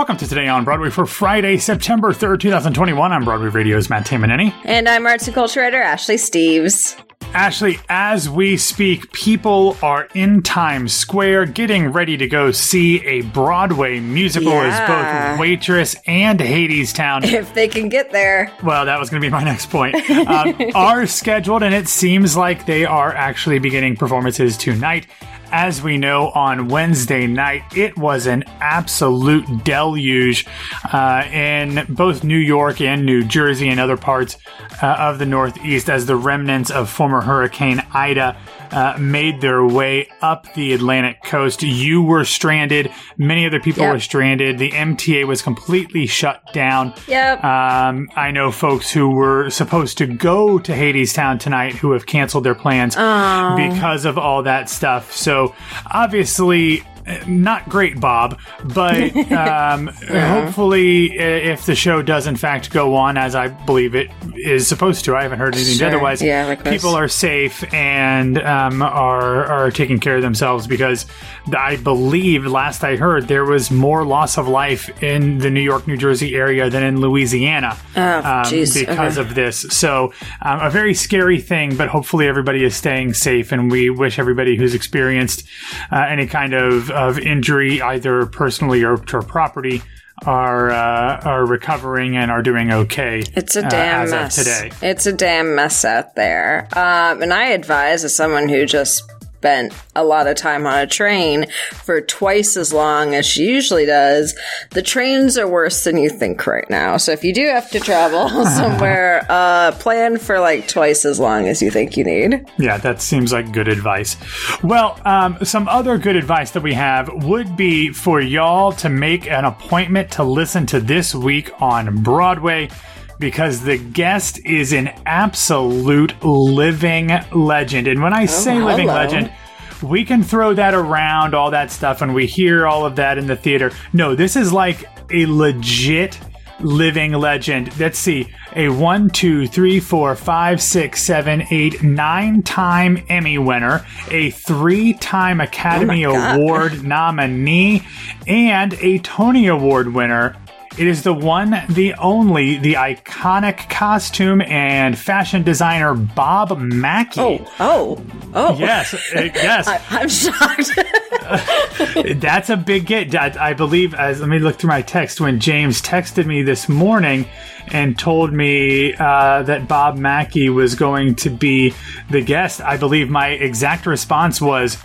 Welcome to Today on Broadway for Friday, September 3rd, 2021. I'm Broadway Radio's Matt Tamanini. And I'm arts and culture writer Ashley Steves. Ashley, as we speak, people are in Times Square getting ready to go see a Broadway musical Yeah. as both Waitress and Hadestown. If they can get there. Well, that was going to be my next point. Um, are scheduled, and it seems like they are actually beginning performances tonight. As we know, on Wednesday night, it was an absolute deluge uh, in both New York and New Jersey and other parts uh, of the Northeast as the remnants of former Hurricane Ida uh, made their way up the Atlantic coast. You were stranded. Many other people Yep. were stranded. The MTA was completely shut down. Yep. Um, I know folks who were supposed to go to Hadestown tonight who have canceled their plans because of all that stuff. So obviously, not great, Bob. But um, hopefully, if the show does in fact go on as I believe it is supposed to, I haven't heard anything Sure. otherwise. Yeah, likewise. people are safe and um, are are taking care of themselves because I believe last I heard there was more loss of life in the New York, New Jersey area than in Louisiana Oh, um, because Okay. of this. So um, a very scary thing, but hopefully everybody is staying safe, and we wish everybody who's experienced uh, any kind of, of injury, either personally or to property. Are uh, are recovering and are doing okay. It's a uh, damn as mess. today. It's a damn mess out there. Um, and I advise as someone who just spent a lot of time on a train for twice as long as she usually does, the trains are worse than you think right now. So if you do have to travel somewhere, uh, plan for like twice as long as you think you need. Yeah, that seems like good advice. Well, um, some other good advice that we have would be for y'all to make an appointment to listen to this week on Broadway because the guest is an absolute living legend. And when I say living legend, we can throw that around, all that stuff, and we hear all of that in the theater. No, this is like a legit living legend. Let's see, a one, two, three, four, five, six, seven, eight, nine time Emmy winner, a three time oh Academy Oh. Award nominee, and a Tony Award winner. It is the one, the only, the iconic costume and fashion designer Bob Mackie. Oh, oh, oh. Yes, uh, yes. I, I'm shocked. That's a big get. I, I believe, as let me look through my text, when James texted me this morning and told me uh, that Bob Mackie was going to be the guest, I believe my exact response was,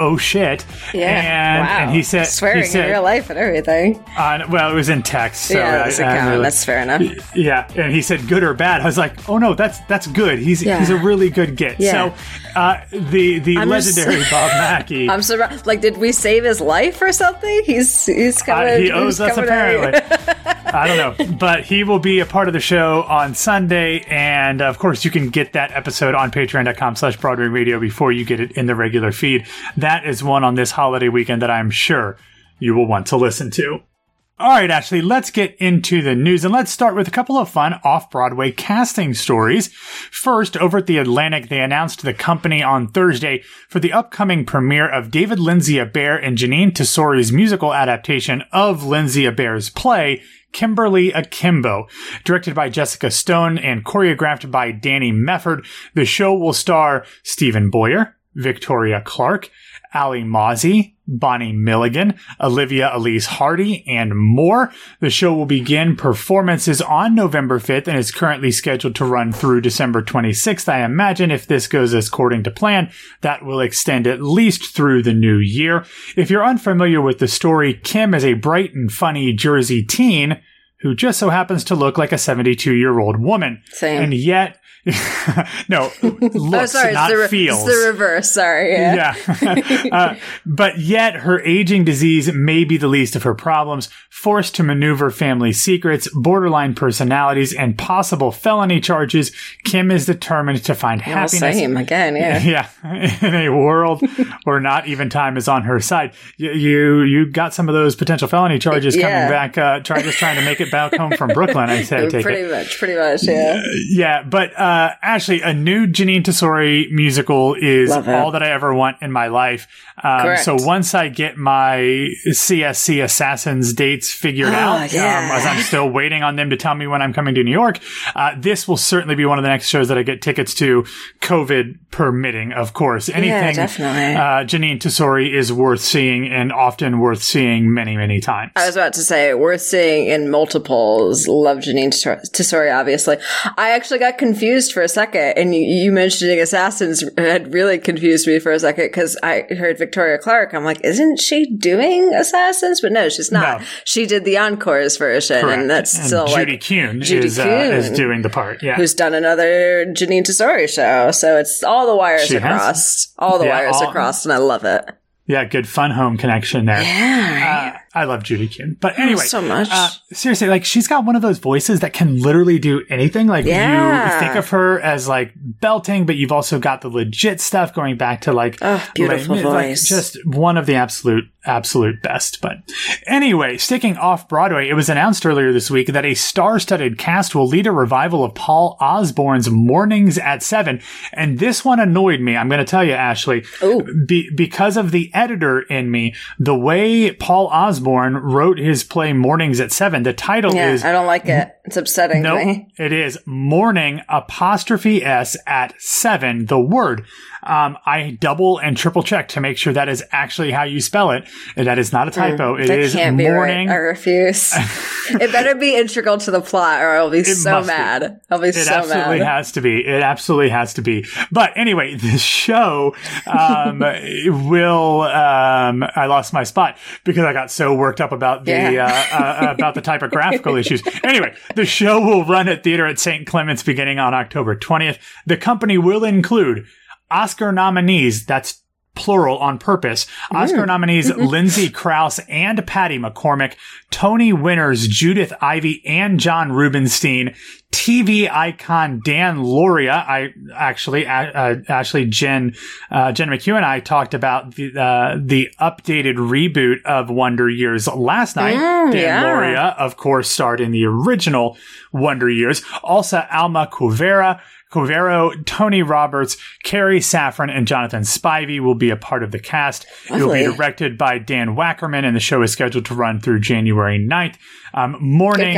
oh shit. yeah. And, wow. and he said, swearing he said, in real life and everything. uh, well, it was in text. So yeah, I- that I really- That's fair enough. yeah, and he said good or bad. I was like, oh no, that's that's good. He's Yeah. he's a really good get. Yeah. So uh, the the I'm just- legendary Bob Mackie. I'm surprised. Like, did we save his life or something? He's he's Uh, coming. he owes us apparently. I don't know, but he will be a part of the show on Sunday, and of course, you can get that episode on Patreon.com/slash Broadway Radio before you get it in the regular feed. That is one on this holiday weekend that I'm sure you will want to listen to. All right, Ashley, let's get into the news and let's start with a couple of fun off Broadway casting stories. First, over at the Atlantic, they announced the company on Thursday for the upcoming premiere of David Lindsay-Abaire and Jeanine Tesori's musical adaptation of Lindsay-Abaire's play, Kimberly Akimbo. Directed by Jessica Stone and choreographed by Danny Mefford, the show will star Steven Boyer, Victoria Clark, Alli Mauzey, Bonnie Milligan, Olivia Elease Hardy, and more. The show will begin performances on November 5th and is currently scheduled to run through December 26th. I imagine if this goes as according to plan, that will extend at least through the new year. If you're unfamiliar with the story, Kim is a bright and funny Jersey teen who just so happens to look like a 72 year old woman. Same. And yet, no, looks, oh, sorry, not re- feels. it's the reverse. Sorry. Yeah. Yeah. uh, but yet her aging disease may be the least of her problems. Forced to maneuver family secrets, borderline personalities, and possible felony charges, Kim is determined to find Well, happiness. same again. Yeah. Yeah, in a world where not even time is on her side, you you, you got some of those potential felony charges Yeah. coming back, uh, try, just trying to make it get back home from Brooklyn, I said, take pretty it. much, pretty much, yeah. Yeah, but uh, Ashley, a new Jeanine Tesori musical is all that I ever want in my life. Um, so once I get my CSC Assassins dates figured out, Ah, yeah. um, as I'm still waiting on them to tell me when I'm coming to New York, uh, this will certainly be one of the next shows that I get tickets to, COVID permitting, of course. Anything definitely. uh, Jeanine Tesori is worth seeing and often worth seeing many, many times. I was about to say, worth seeing in multiples. Love Jeanine Tesor- Tesori, obviously. I actually got confused for a second, and you, you mentioning Assassins had really confused me for a second because I heard Victoria Clark. I'm like, isn't she doing Assassins? But no, she's not. No. She did the Encores version, Correct. and that's still Judy like Kuhn Judy is, uh, Kuhn. is doing the part. Yeah. who's done another Jeanine Tesori show. So it's all the wires She has. across. All the Yeah, wires all- across, and I love it. Yeah, good fun home connection there. Yeah. Uh, I love Judy Kuhn. But anyway, so much. Uh, seriously, like she's got one of those voices that can literally do anything. Like Yeah. you think of her as like belting, but you've also got the legit stuff going back to like, Oh, beautiful like, like, voice. just one of the absolute, absolute best. But anyway, sticking off Broadway, it was announced earlier this week that a star-studded cast will lead a revival of Paul Osborn's Mornings at Seven. And this one annoyed me. I'm going to tell you, Ashley, be, because of the editor in me, the way Paul Osborne wrote his play Mornings at Seven, the title Yeah, is I don't like it. It's upsetting no, me. it is morning apostrophe s at seven. The word. Um, I double and triple check to make sure that is actually how you spell it. That is not a typo. It Hmm. That is can't be morning. right. I refuse. it better be integral to the plot, or I'll be so must be. mad. I'll be It so mad. It absolutely has to be. It absolutely has to be. But anyway, this show um, will. Um, I lost my spot because I got so worked up about the Yeah. uh, uh, about the typographical issues. Anyway, the show will run at theater at St. Clements beginning on October twentieth. The company will include Oscar nominees. That's plural on purpose. Oscar nominees Lindsay Crouse and Patty McCormack, Tony winners Judith Ivey and John Rubinstein, TV icon Dan Lauria. I actually, uh, actually, Jen, uh, Jen McHugh and I talked about the uh, the updated reboot of Wonder Years last night. Mm, Dan yeah. Lauria, of course, starred in the original Wonder Years. Also, Alma Cuervo. Cuervo, Tony Roberts, Carrie Saffron, and Jonathan Spivey will be a part of the cast. It will be directed by Dan Wackerman, and the show is scheduled to run through January 9th. Um, morning.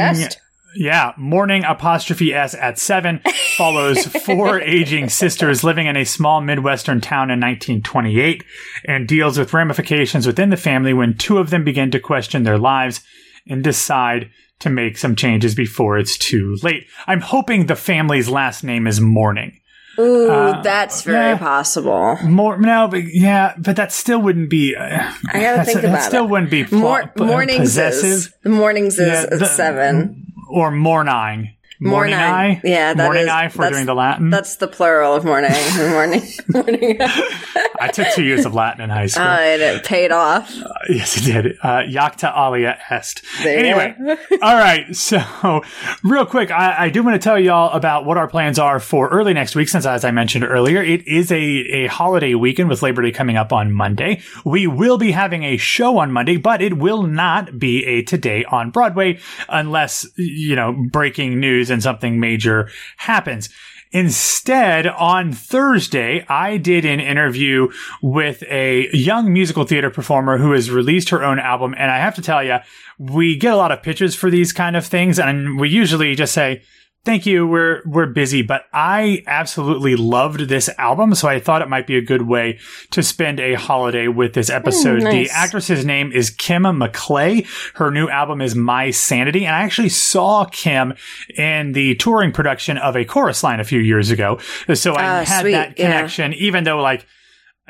Yeah, morning apostrophe S at seven follows four aging sisters living in a small Midwestern town in 1928 and deals with ramifications within the family when two of them begin to question their lives and decide to make some changes before it's too late. I'm hoping the family's last name is Morning. Ooh, that's very Uh, yeah. possible. More no, but yeah, but that still wouldn't be. Uh, I gotta think that about still it. Still wouldn't be pl- Mor- mornings possessive is the mornings is Yeah, the- seven. or morning. Morning eye, Yeah, that morning is- eye for doing the Latin. That's the plural of morning. morning. morning. I took two years of Latin in high school. Uh, and it paid off. yes, it did. Uh, Jacta alia est. There anyway, all right. So, real quick, I, I do want to tell y'all about what our plans are for early next week. Since, as I mentioned earlier, it is a a holiday weekend with Labor Day coming up on Monday. We will be having a show on Monday, but it will not be a today on Broadway unless you know breaking news and something major happens. Instead, on Thursday, I did an interview with a young musical theater performer who has released her own album. And I have to tell you, we get a lot of pitches for these kind of things. And we usually just say, Thank you. We're we're busy, but I absolutely loved this album, so I thought it might be a good way to spend a holiday with this episode. nice. The actress's name is Kim McClay. Her new album is My Sanity, and I actually saw Kim in the touring production of a chorus line a few years ago. So I Ah, had sweet, that yeah. connection, even though like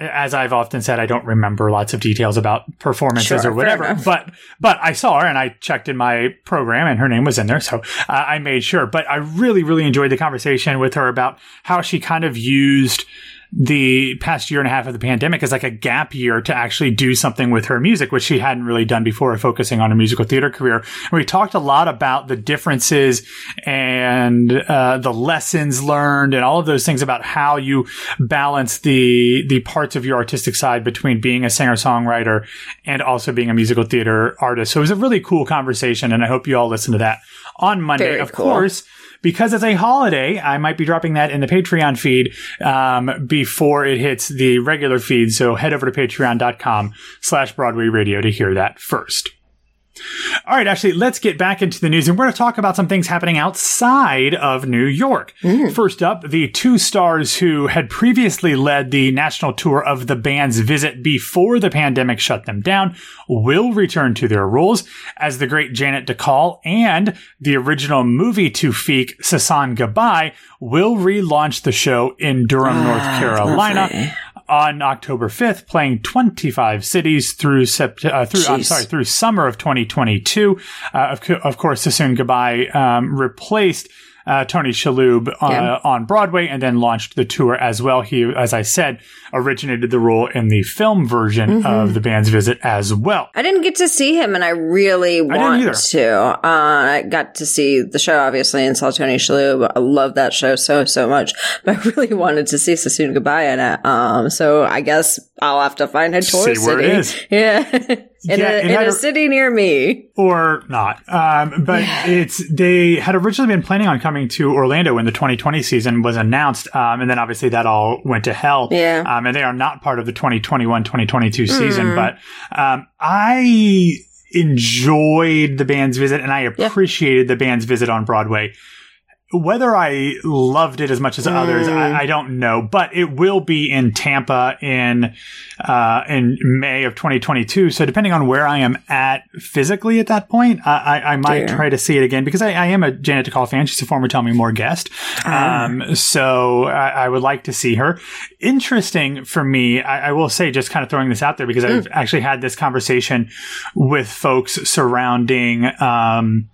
as I've often said, I don't remember lots of details about performances Sure, or whatever. But but I saw her and I checked in my program and her name was in there, so uh, I made sure. But I really really enjoyed the conversation with her about how she kind of used the past year and a half of the pandemic as like a gap year to actually do something with her music, which she hadn't really done before, focusing on her musical theater career. And we talked a lot about the differences and uh, the lessons learned and all of those things about how you balance the the parts of your artistic side between being a singer songwriter and also being a musical theater artist. So it was a really cool conversation, and I hope you all listen to that on Monday. Very of cool. course because it's a holiday, I might be dropping that in the Patreon feed um, before it hits the regular feed. So head over to patreon.com slash Broadway Radio to hear that first. All right, actually, let's get back into the news and we're going to talk about some things happening outside of New York. Mm-hmm. First up, the two stars who had previously led the national tour of the band's visit before the pandemic shut them down will return to their roles as the great Janet Dacal and the original movie to Feek, Sasson Gabay, will relaunch the show in Durham, North ah, Carolina lovely. On October 5th, playing 25 cities through sept- uh, through I'm sorry through summer of 2022. Uh, of, co- of course, Sasson Gabay um, replaced. Uh, Tony Shalhoub uh, Yeah. on Broadway and then launched the tour as well. He, as I said, originated the role in the film version Mm-hmm. of the band's visit as well. I didn't get to see him, and I really want either. to. Uh, I got to see the show, obviously, and saw Tony Shalhoub. I love that show so, so much. But I really wanted to see Sasson Gabay in it. Um, so I guess I'll have to find a tour See where city. it is. Yeah. In Yeah, a, in a a- city near me. or not. Um, but it's they had originally been planning on coming to Orlando when the 2020 season was announced, um, and then obviously that all went to hell. Yeah. Um, and they are not part of the 2021-2022 season. But um, I enjoyed the band's visit, and I appreciated the band's visit on Broadway. Whether I loved it as much as others, I, I don't know, but it will be in Tampa in uh, in May of 2022. So depending on where I am at physically at that point, I, I, I might Dear. try to see it again because I, I am a Janet Dacal fan. She's a former Tell Me More guest, um, so I, I would like to see her. Interesting for me, I, I will say, just kind of throwing this out there because I've actually had this conversation with folks surrounding. Um,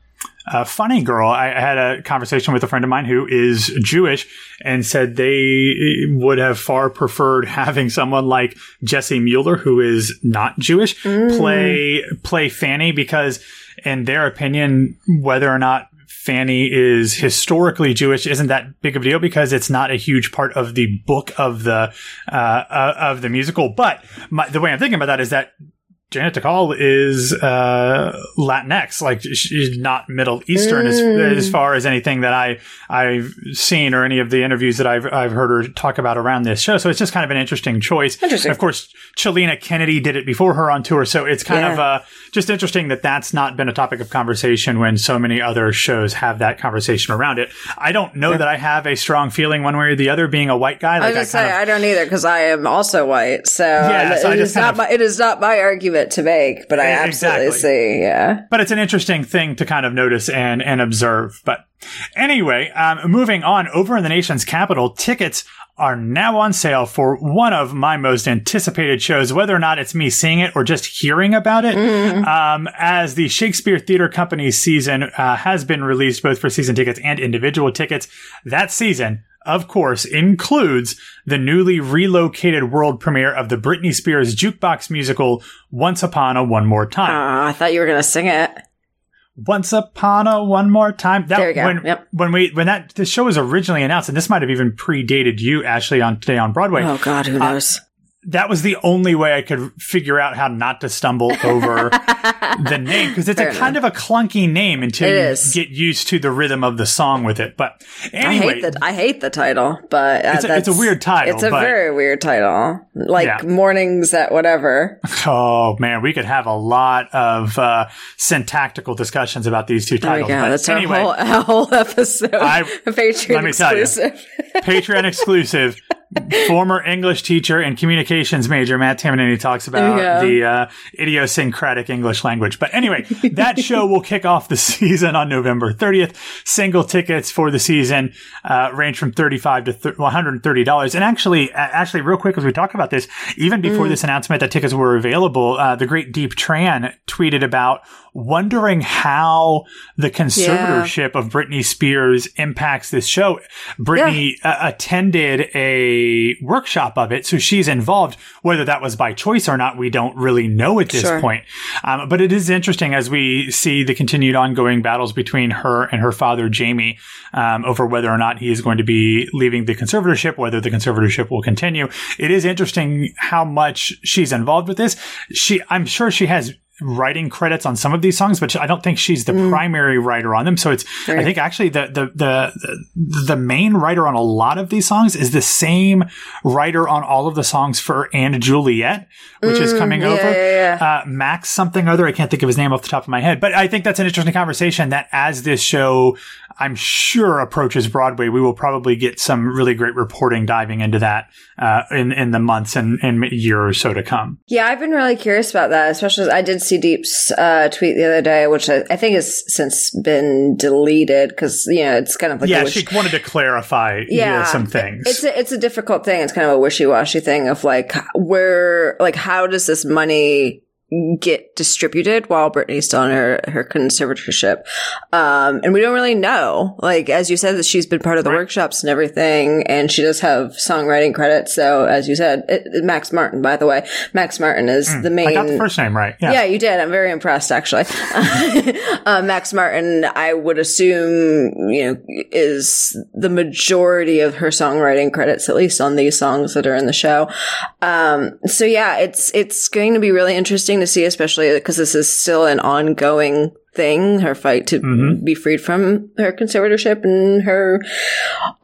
uh, funny girl. I I had a conversation with a friend of mine who is Jewish and said they would have far preferred having someone like Jessie Mueller, who is not Jewish, play play Fanny because, in their opinion, whether or not Fanny is historically Jewish isn't that big of a deal because it's not a huge part of the book of the uh, uh, of the musical. But my, the way I'm thinking about that is that Janet Dacal is uh, Latinx, like she's not Middle Eastern as, as far as anything that I I've seen or any of the interviews that I've I've heard her talk about around this show. So it's just kind of an interesting choice. Interesting. Of course, Chilina Kennedy did it before her on tour, so it's kind Yeah. of uh, just interesting that that's not been a topic of conversation when so many other shows have that conversation around it. I don't know that I have a strong feeling one way or the other. Being a white guy, I like I, just say of I don't either because I am also white. So Yeah, so I it is not of- my it is not my argument to make, but I absolutely exactly. see. Yeah. but it's an interesting thing to kind of notice and and observe. But anyway, um, moving on over in the nation's capital, tickets are now on sale for one of my most anticipated shows, whether or not it's me seeing it or just hearing about it. Um, as the Shakespeare Theater Company's season uh, has been released both for season tickets and individual tickets, that season of course, includes the newly relocated world premiere of the Britney Spears jukebox musical Once Upon a One More Time. Uh, I thought you were gonna sing it. Once Upon a One More Time. That, There you go. When, Yep. when we when that the show was originally announced, and this might have even predated you, Ashley, on today on Broadway. Oh God, who knows? That was the only way I could figure out how not to stumble over the name because it's Fair a kind of a clunky name until It you is. get used to the rhythm of the song with it. But I anyway, hate the I hate the title, but uh, It's a- it's a weird title, It's a but- very weird title, like Yeah. mornings at whatever. Oh man, we could have a lot of uh, syntactical discussions about these two we titles. but That's anyway, our whole, our whole episode. I- Patreon let me tell you. exclusive. Patreon exclusive. Former English teacher and communications major Matt Tamanini talks about the uh, idiosyncratic English language. But anyway, that show will kick off the season on November 30th. Single tickets for the season uh, range from 35 to th- $130. And actually, uh, actually, real quick, as we talk about this, even before this announcement that tickets were available, uh, the great Diep Tran tweeted about wondering how the conservatorship yeah. of Britney Spears impacts this show. Britney yeah. uh, attended a workshop of it, so she's involved. Whether that was by choice or not, we don't really know at this sure. point. Um, but it is interesting as we see the continued ongoing battles between her and her father, Jamie, um, over whether or not he is going to be leaving the conservatorship, whether the conservatorship will continue. It is interesting how much she's involved with this. She, I'm sure she has writing credits on some of these songs, but I don't think she's the mm. primary writer on them. So it's, right. I think actually the, the, the, the main writer on a lot of these songs is the same writer on all of the songs for And Juliet, which mm, is coming yeah, over. Yeah, yeah. Uh, Max something other. I can't think of his name off the top of my head, but I think that's an interesting conversation that as this show I'm sure approaches Broadway, we will probably get some really great reporting diving into that uh, in in the months and, and year or so to come. Yeah, I've been really curious about that, especially I did see Diep's uh, tweet the other day, which I, I think has since been deleted because you know it's kind of like yeah, wish- she wanted to clarify yeah, some things. It's a, it's a difficult thing. It's kind of a wishy washy thing of like where like how does this money get distributed while Britney's still in her, her conservatorship. Um, and we don't really know. Like, as you said, that she's been part of the right. workshops and everything, and she does have songwriting credits. So, as you said, it, Max Martin, by the way, Max Martin is mm, the main. I got the first name right. Yeah, yeah you did. I'm very impressed, actually. uh, Max Martin, I would assume, you know, is the majority of her songwriting credits, at least on these songs that are in the show. Um, so yeah, it's, it's going to be really interesting interesting to see, especially because this is still an ongoing thing, her fight to mm-hmm. be freed from her conservatorship and her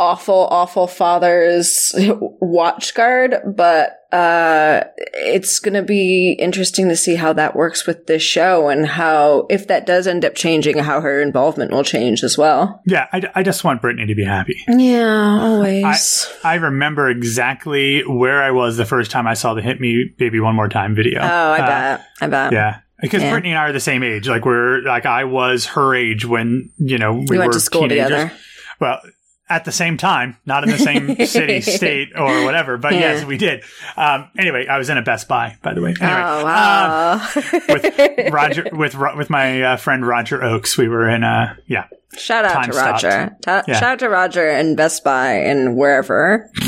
awful, awful father's watch guard. But uh, it's going to be interesting to see how that works with this show and how, if that does end up changing, how her involvement will change as well. Yeah, I, I just want Britney to be happy. Yeah, always. I, I remember exactly where I was the first time I saw the Hit Me Baby One More Time video. Oh, I uh, bet. I bet. Yeah. Because yeah. Britney and I are the same age. Like we're like I was her age when you know we, we went to school teenagers. together. Well, at the same time, not in the same city, state, or whatever. But yeah. yes, we did. Um, anyway, I was in a Best Buy, by the way. Anyway, oh wow! Um, with Roger, with with my uh, friend Roger Oakes, we were in a yeah. Shout out to Roger. Ta- yeah. Shout out to Roger and Best Buy and wherever.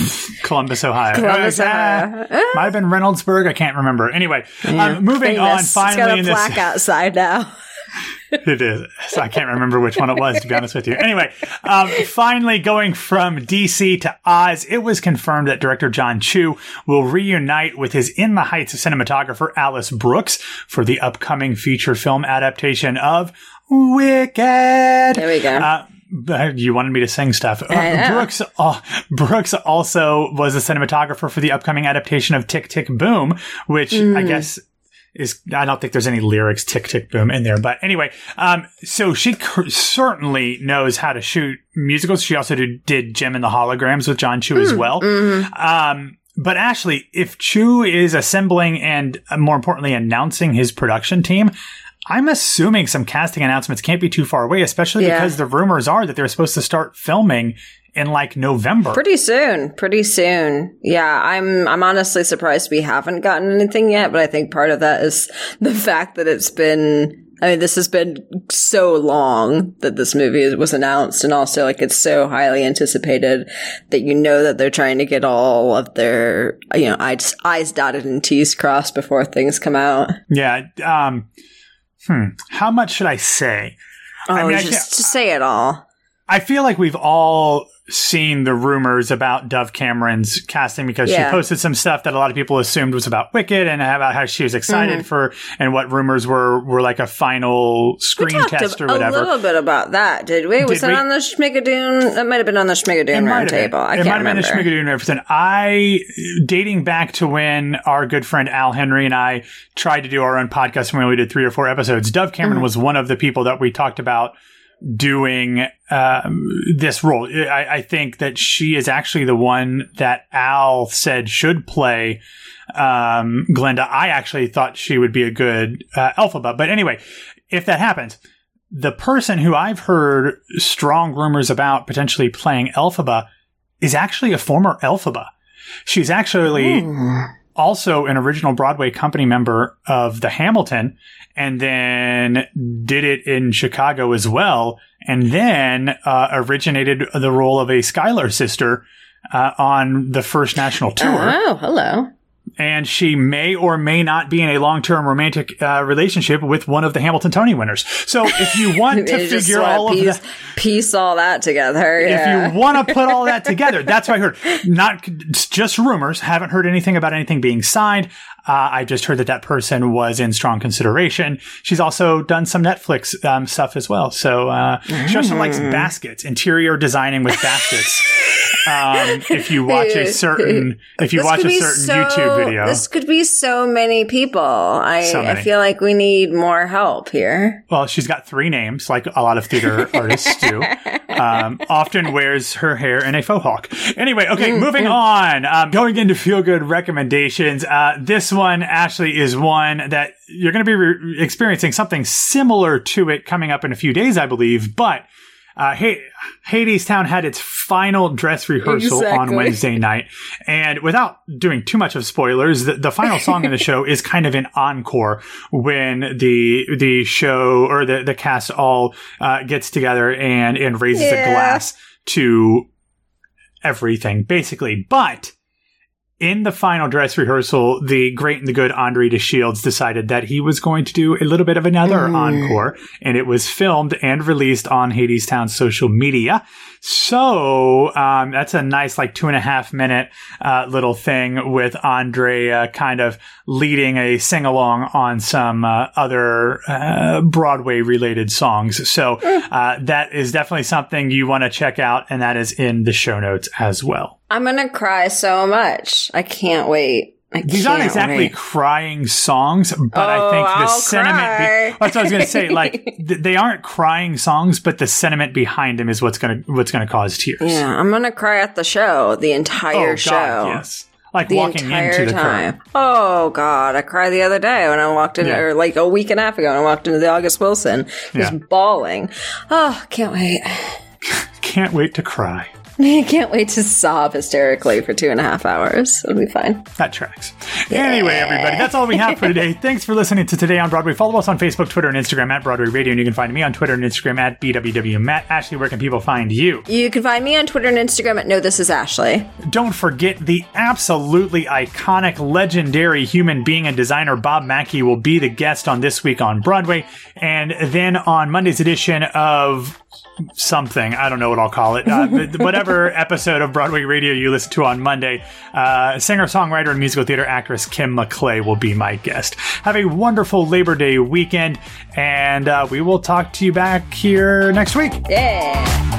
Columbus, Ohio. Columbus, Ohio. Uh, might have been Reynoldsburg. I can't remember. Anyway, yeah. um, moving Famous. on. Finally, it's got a plaque outside now. it is. So I can't remember which one it was, to be honest with you. Anyway, um, finally going from DC to Oz, it was confirmed that director Jon Chu will reunite with his In the Heights cinematographer Alice Brooks for the upcoming feature film adaptation of Wicked. There we go. Uh, you wanted me to sing stuff. Uh, Brooks, uh, Brooks also was a cinematographer for the upcoming adaptation of Tick Tick Boom, which mm. I guess is I don't think there's any lyrics tick tick boom in there, but anyway, um, so she c- certainly knows how to shoot musicals. She also did, did Jem and the Holograms with Jon Chu mm, as well. Mm-hmm. Um, but Ashley, if Chu is assembling and uh, more importantly announcing his production team, I'm assuming some casting announcements can't be too far away, especially yeah. because the rumors are that they're supposed to start filming in like November. Pretty soon. Pretty soon. Yeah, I'm I'm honestly surprised we haven't gotten anything yet, but I think part of that is the fact that it's been I mean, this has been so long that this movie was announced, and also like it's so highly anticipated that you know that they're trying to get all of their you know eyes, eyes dotted and T's crossed before things come out. Yeah. Um. Hmm. How much should I say? Oh, I mean, just, I just say it all. I feel like we've all seen the rumors about Dove Cameron's casting because yeah. she posted some stuff that a lot of people assumed was about Wicked and about how she was excited mm-hmm. for and what rumors were were like a final screen test or whatever. A little bit about that, did we? Was did that we? on the Schmigadoon? That might have been on the Schmigadoon roundtable. I it can't might have been the Schmigadoon everything. I dating back to when our good friend Al Henry and I tried to do our own podcast when we did three or four episodes. Dove Cameron mm-hmm. was one of the people that we talked about doing uh, this role. I, I, think that she is actually the one that Al said should play um, Glinda. I actually thought she would be a good uh, Elphaba. But anyway, if that happens, the person who I've heard strong rumors about potentially playing Elphaba is actually a former Elphaba. She's actually. Also an original Broadway company member of the Hamilton and then did it in Chicago as well. And then uh, originated the role of a Schuyler sister uh, on the first national tour. Oh, hello. And she may or may not be in a long term romantic uh, relationship with one of the Hamilton Tony winners. So if you want to figure all piece, of that. piece all that together. Yeah. If you want to put all that together, that's what I heard. Not just rumors. Haven't heard anything about anything being signed. Uh, I just heard that that person was in strong consideration. She's also done some Netflix um, stuff as well. So uh, she also likes Mm. baskets, interior designing with baskets. um, if you watch a certain, if you This watch a certain so- YouTube video, This could be so many people. I, So I feel like we need more help here. Well, she's got three names, like a lot of theater artists do. Um, often wears her hair in a faux hawk. Anyway, okay, moving on. Um, going into feel good recommendations. Uh, this one, Ashley, is one that you're going to be re- experiencing something similar to it coming up in a few days, I believe. But uh, hey, Hadestown had its final dress rehearsal on Wednesday night. And without doing too much of spoilers, the, the final song in the show is kind of an encore when the the show or the, the cast all uh, gets together and, and raises a glass to everything, basically. But in the final dress rehearsal, the great and the good Andre de Shields decided that he was going to do a little bit of another Mm. encore, and it was filmed and released on Hadestown social media. So um, that's a nice, like two and a half minute uh, little thing with Andre uh, kind of leading a sing along on some uh, other uh, Broadway related songs. So uh, that is definitely something you want to check out, and that is in the show notes as well. I'm gonna cry so much. I can't wait. I These aren't exactly wait. crying songs, but I Oh, think the I'll sentiment. Be- that's what I was going to say. Like th- they aren't crying songs, but the sentiment behind them is what's going to what's going to cause tears. Yeah, I'm gonna cry at the show, the entire oh show. God, yes. Like The walking entire into the time. Oh God, I cried the other day when I walked in, Yeah. or like a week and a half ago when I walked into the August Wilson. Just Yeah. bawling. Oh, can't wait. Can't wait to cry. I can't wait to sob hysterically for two and a half hours. It'll be fine. That tracks. Anyway, everybody, that's all we have for today. Thanks for listening to Today on Broadway. Follow us on Facebook, Twitter, and Instagram at Broadway Radio, and you can find me on Twitter and Instagram at BWW Matt. Ashley, where can people find you? You can find me on Twitter and Instagram at No This Is Ashley. Don't forget the absolutely iconic, legendary human being and designer Bob Mackie will be the guest on This Week on Broadway. And then on Monday's edition of something, I don't know what I'll call it, uh, but whatever episode of Broadway Radio you listen to on Monday, uh, singer, songwriter, and musical theater actress Kim McClay will be my guest. Have a wonderful Labor Day weekend, and uh, we will talk to you back here next week. Yeah.